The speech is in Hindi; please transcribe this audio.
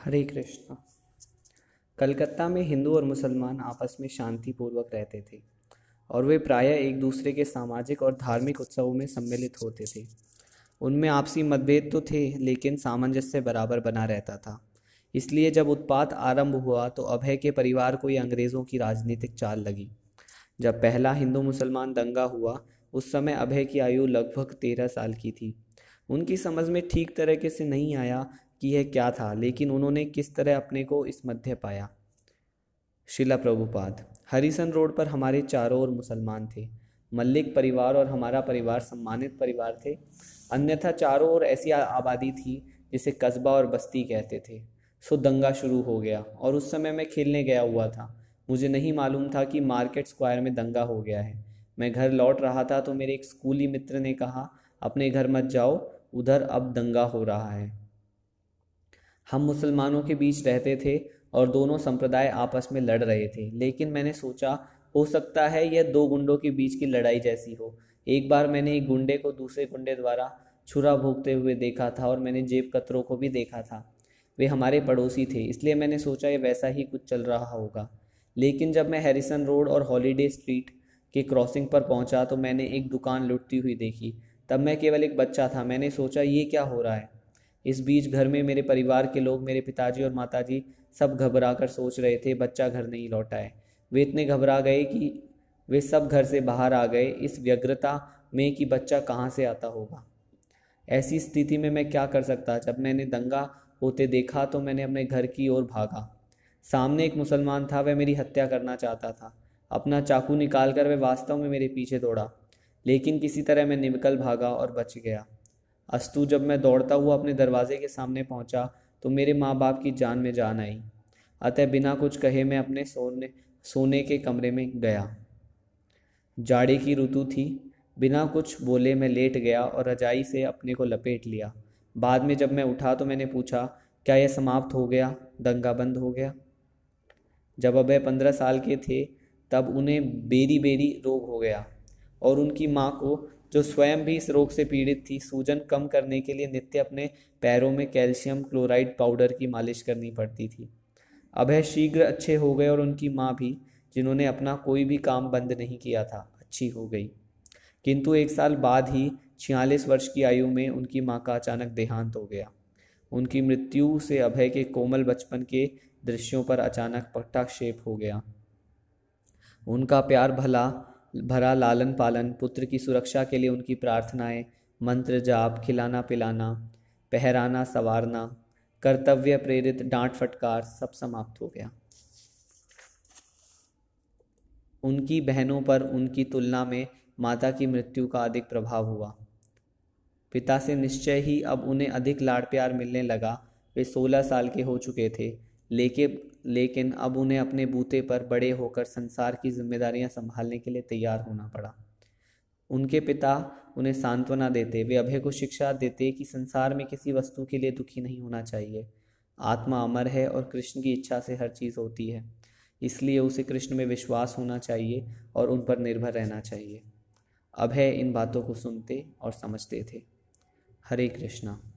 हरे कृष्णा। कलकत्ता में हिंदू और मुसलमान आपस में शांतिपूर्वक रहते थे और वे प्रायः एक दूसरे के सामाजिक और धार्मिक उत्सवों में सम्मिलित होते थे। उनमें आपसी मतभेद तो थे, लेकिन सामंजस्य बराबर बना रहता था। इसलिए जब उत्पात आरंभ हुआ तो अभय के परिवार को ये अंग्रेज़ों की राजनीतिक चाल लगी। जब पहला हिंदू मुसलमान दंगा हुआ, उस समय अभय की आयु लगभग तेरह साल की थी। उनकी समझ में ठीक तरीके से नहीं आया कि यह क्या था, लेकिन उन्होंने किस तरह अपने को इस मध्य पाया। शिला प्रभुपाद, हरिसन रोड पर हमारे चारों ओर मुसलमान थे। मल्लिक परिवार और हमारा परिवार सम्मानित परिवार थे। अन्यथा चारों ओर ऐसी आबादी थी, जिसे कस्बा और बस्ती कहते थे। सो दंगा शुरू हो गया और उस समय मैं खेलने गया हुआ था। मुझे नहीं मालूम था कि मार्केट स्क्वायर में दंगा हो गया है। मैं घर लौट रहा था तो मेरे एक स्कूली मित्र ने कहा, अपने घर मत जाओ, उधर अब दंगा हो रहा है। हम मुसलमानों के बीच रहते थे और दोनों संप्रदाय आपस में लड़ रहे थे। लेकिन मैंने सोचा, हो सकता है यह दो गुंडों के बीच की लड़ाई जैसी हो। एक बार मैंने एक गुंडे को दूसरे गुंडे द्वारा छुरा भोगते हुए देखा था और मैंने जेब कतरों को भी देखा था। वे हमारे पड़ोसी थे, इसलिए मैंने सोचा ये वैसा ही कुछ चल रहा होगा। लेकिन जब मैं हैरिसन रोड और हॉलीडे स्ट्रीट के क्रॉसिंग पर पहुँचा तो मैंने एक दुकान लुटती हुई देखी। तब मैं केवल एक बच्चा था, मैंने सोचा, ये क्या हो रहा है? इस बीच घर में मेरे परिवार के लोग, मेरे पिताजी और माताजी सब घबरा कर सोच रहे थे, बच्चा घर नहीं लौटा है वे इतने घबरा गए कि वे सब घर से बाहर आ गए। इस व्यग्रता में कि बच्चा कहाँ से आता होगा। ऐसी स्थिति में मैं क्या कर सकता? जब मैंने दंगा होते देखा तो मैंने अपने घर की ओर भागा। सामने एक मुसलमान था, वह मेरी हत्या करना चाहता था। अपना चाकू निकाल कर वह वास्तव में मेरे पीछे दौड़ा। लेकिन किसी तरह मैं निकल भागा और बच गया। अस्तु, जब मैं दौड़ता हुआ अपने दरवाजे के सामने पहुँचा तो मेरे माँ बाप की जान में जान आई। अतः बिना कुछ कहे मैं अपने सोने सोने के कमरे में गया। जाड़े की ऋतु थी। बिना कुछ बोले मैं लेट गया और रजाई से अपने को लपेट लिया। बाद में जब मैं उठा तो मैंने पूछा, क्या यह समाप्त हो गया? दंगा बंद हो गया? जब अभय पंद्रह साल के थे, तब उन्हें बेरी बेरी रोग हो गया और उनकी माँ को जो स्वयं भी इस रोग से पीड़ित थी, सूजन कम करने के लिए नित्य अपने पैरों में कैल्शियम क्लोराइड पाउडर की मालिश करनी पड़ती थी। अभय शीघ्र अच्छे हो गए और उनकी माँ भी, जिन्होंने अपना कोई भी काम बंद नहीं किया था, अच्छी हो गई। किंतु एक साल बाद ही, छियालीस वर्ष की आयु में उनकी माँ का अचानक देहांत हो गया। उनकी मृत्यु से अभय के कोमल बचपन के दृश्यों पर अचानक पट्टाक्षेप हो गया। उनका प्यार भला भरा लालन पालन, पुत्र की सुरक्षा के लिए उनकी प्रार्थनाएँ, मंत्र जाप, खिलाना पिलाना, पहराना संवारना, कर्तव्य प्रेरित डांट फटकार सब समाप्त हो गया। उनकी बहनों पर उनकी तुलना में माता की मृत्यु का अधिक प्रभाव हुआ। पिता से निश्चय ही अब उन्हें अधिक लाड़ प्यार मिलने लगा। वे सोलह साल के हो चुके थे। लेकिन लेकिन अब उन्हें अपने बूते पर बड़े होकर संसार की जिम्मेदारियाँ संभालने के लिए तैयार होना पड़ा। उनके पिता उन्हें सांत्वना देते, वे अभय को शिक्षा देते कि संसार में किसी वस्तु के लिए दुखी नहीं होना चाहिए। आत्मा अमर है और कृष्ण की इच्छा से हर चीज़ होती है। इसलिए उसे कृष्ण में विश्वास होना चाहिए और उन पर निर्भर रहना चाहिए। अभय इन बातों को सुनते और समझते थे। हरे कृष्णा।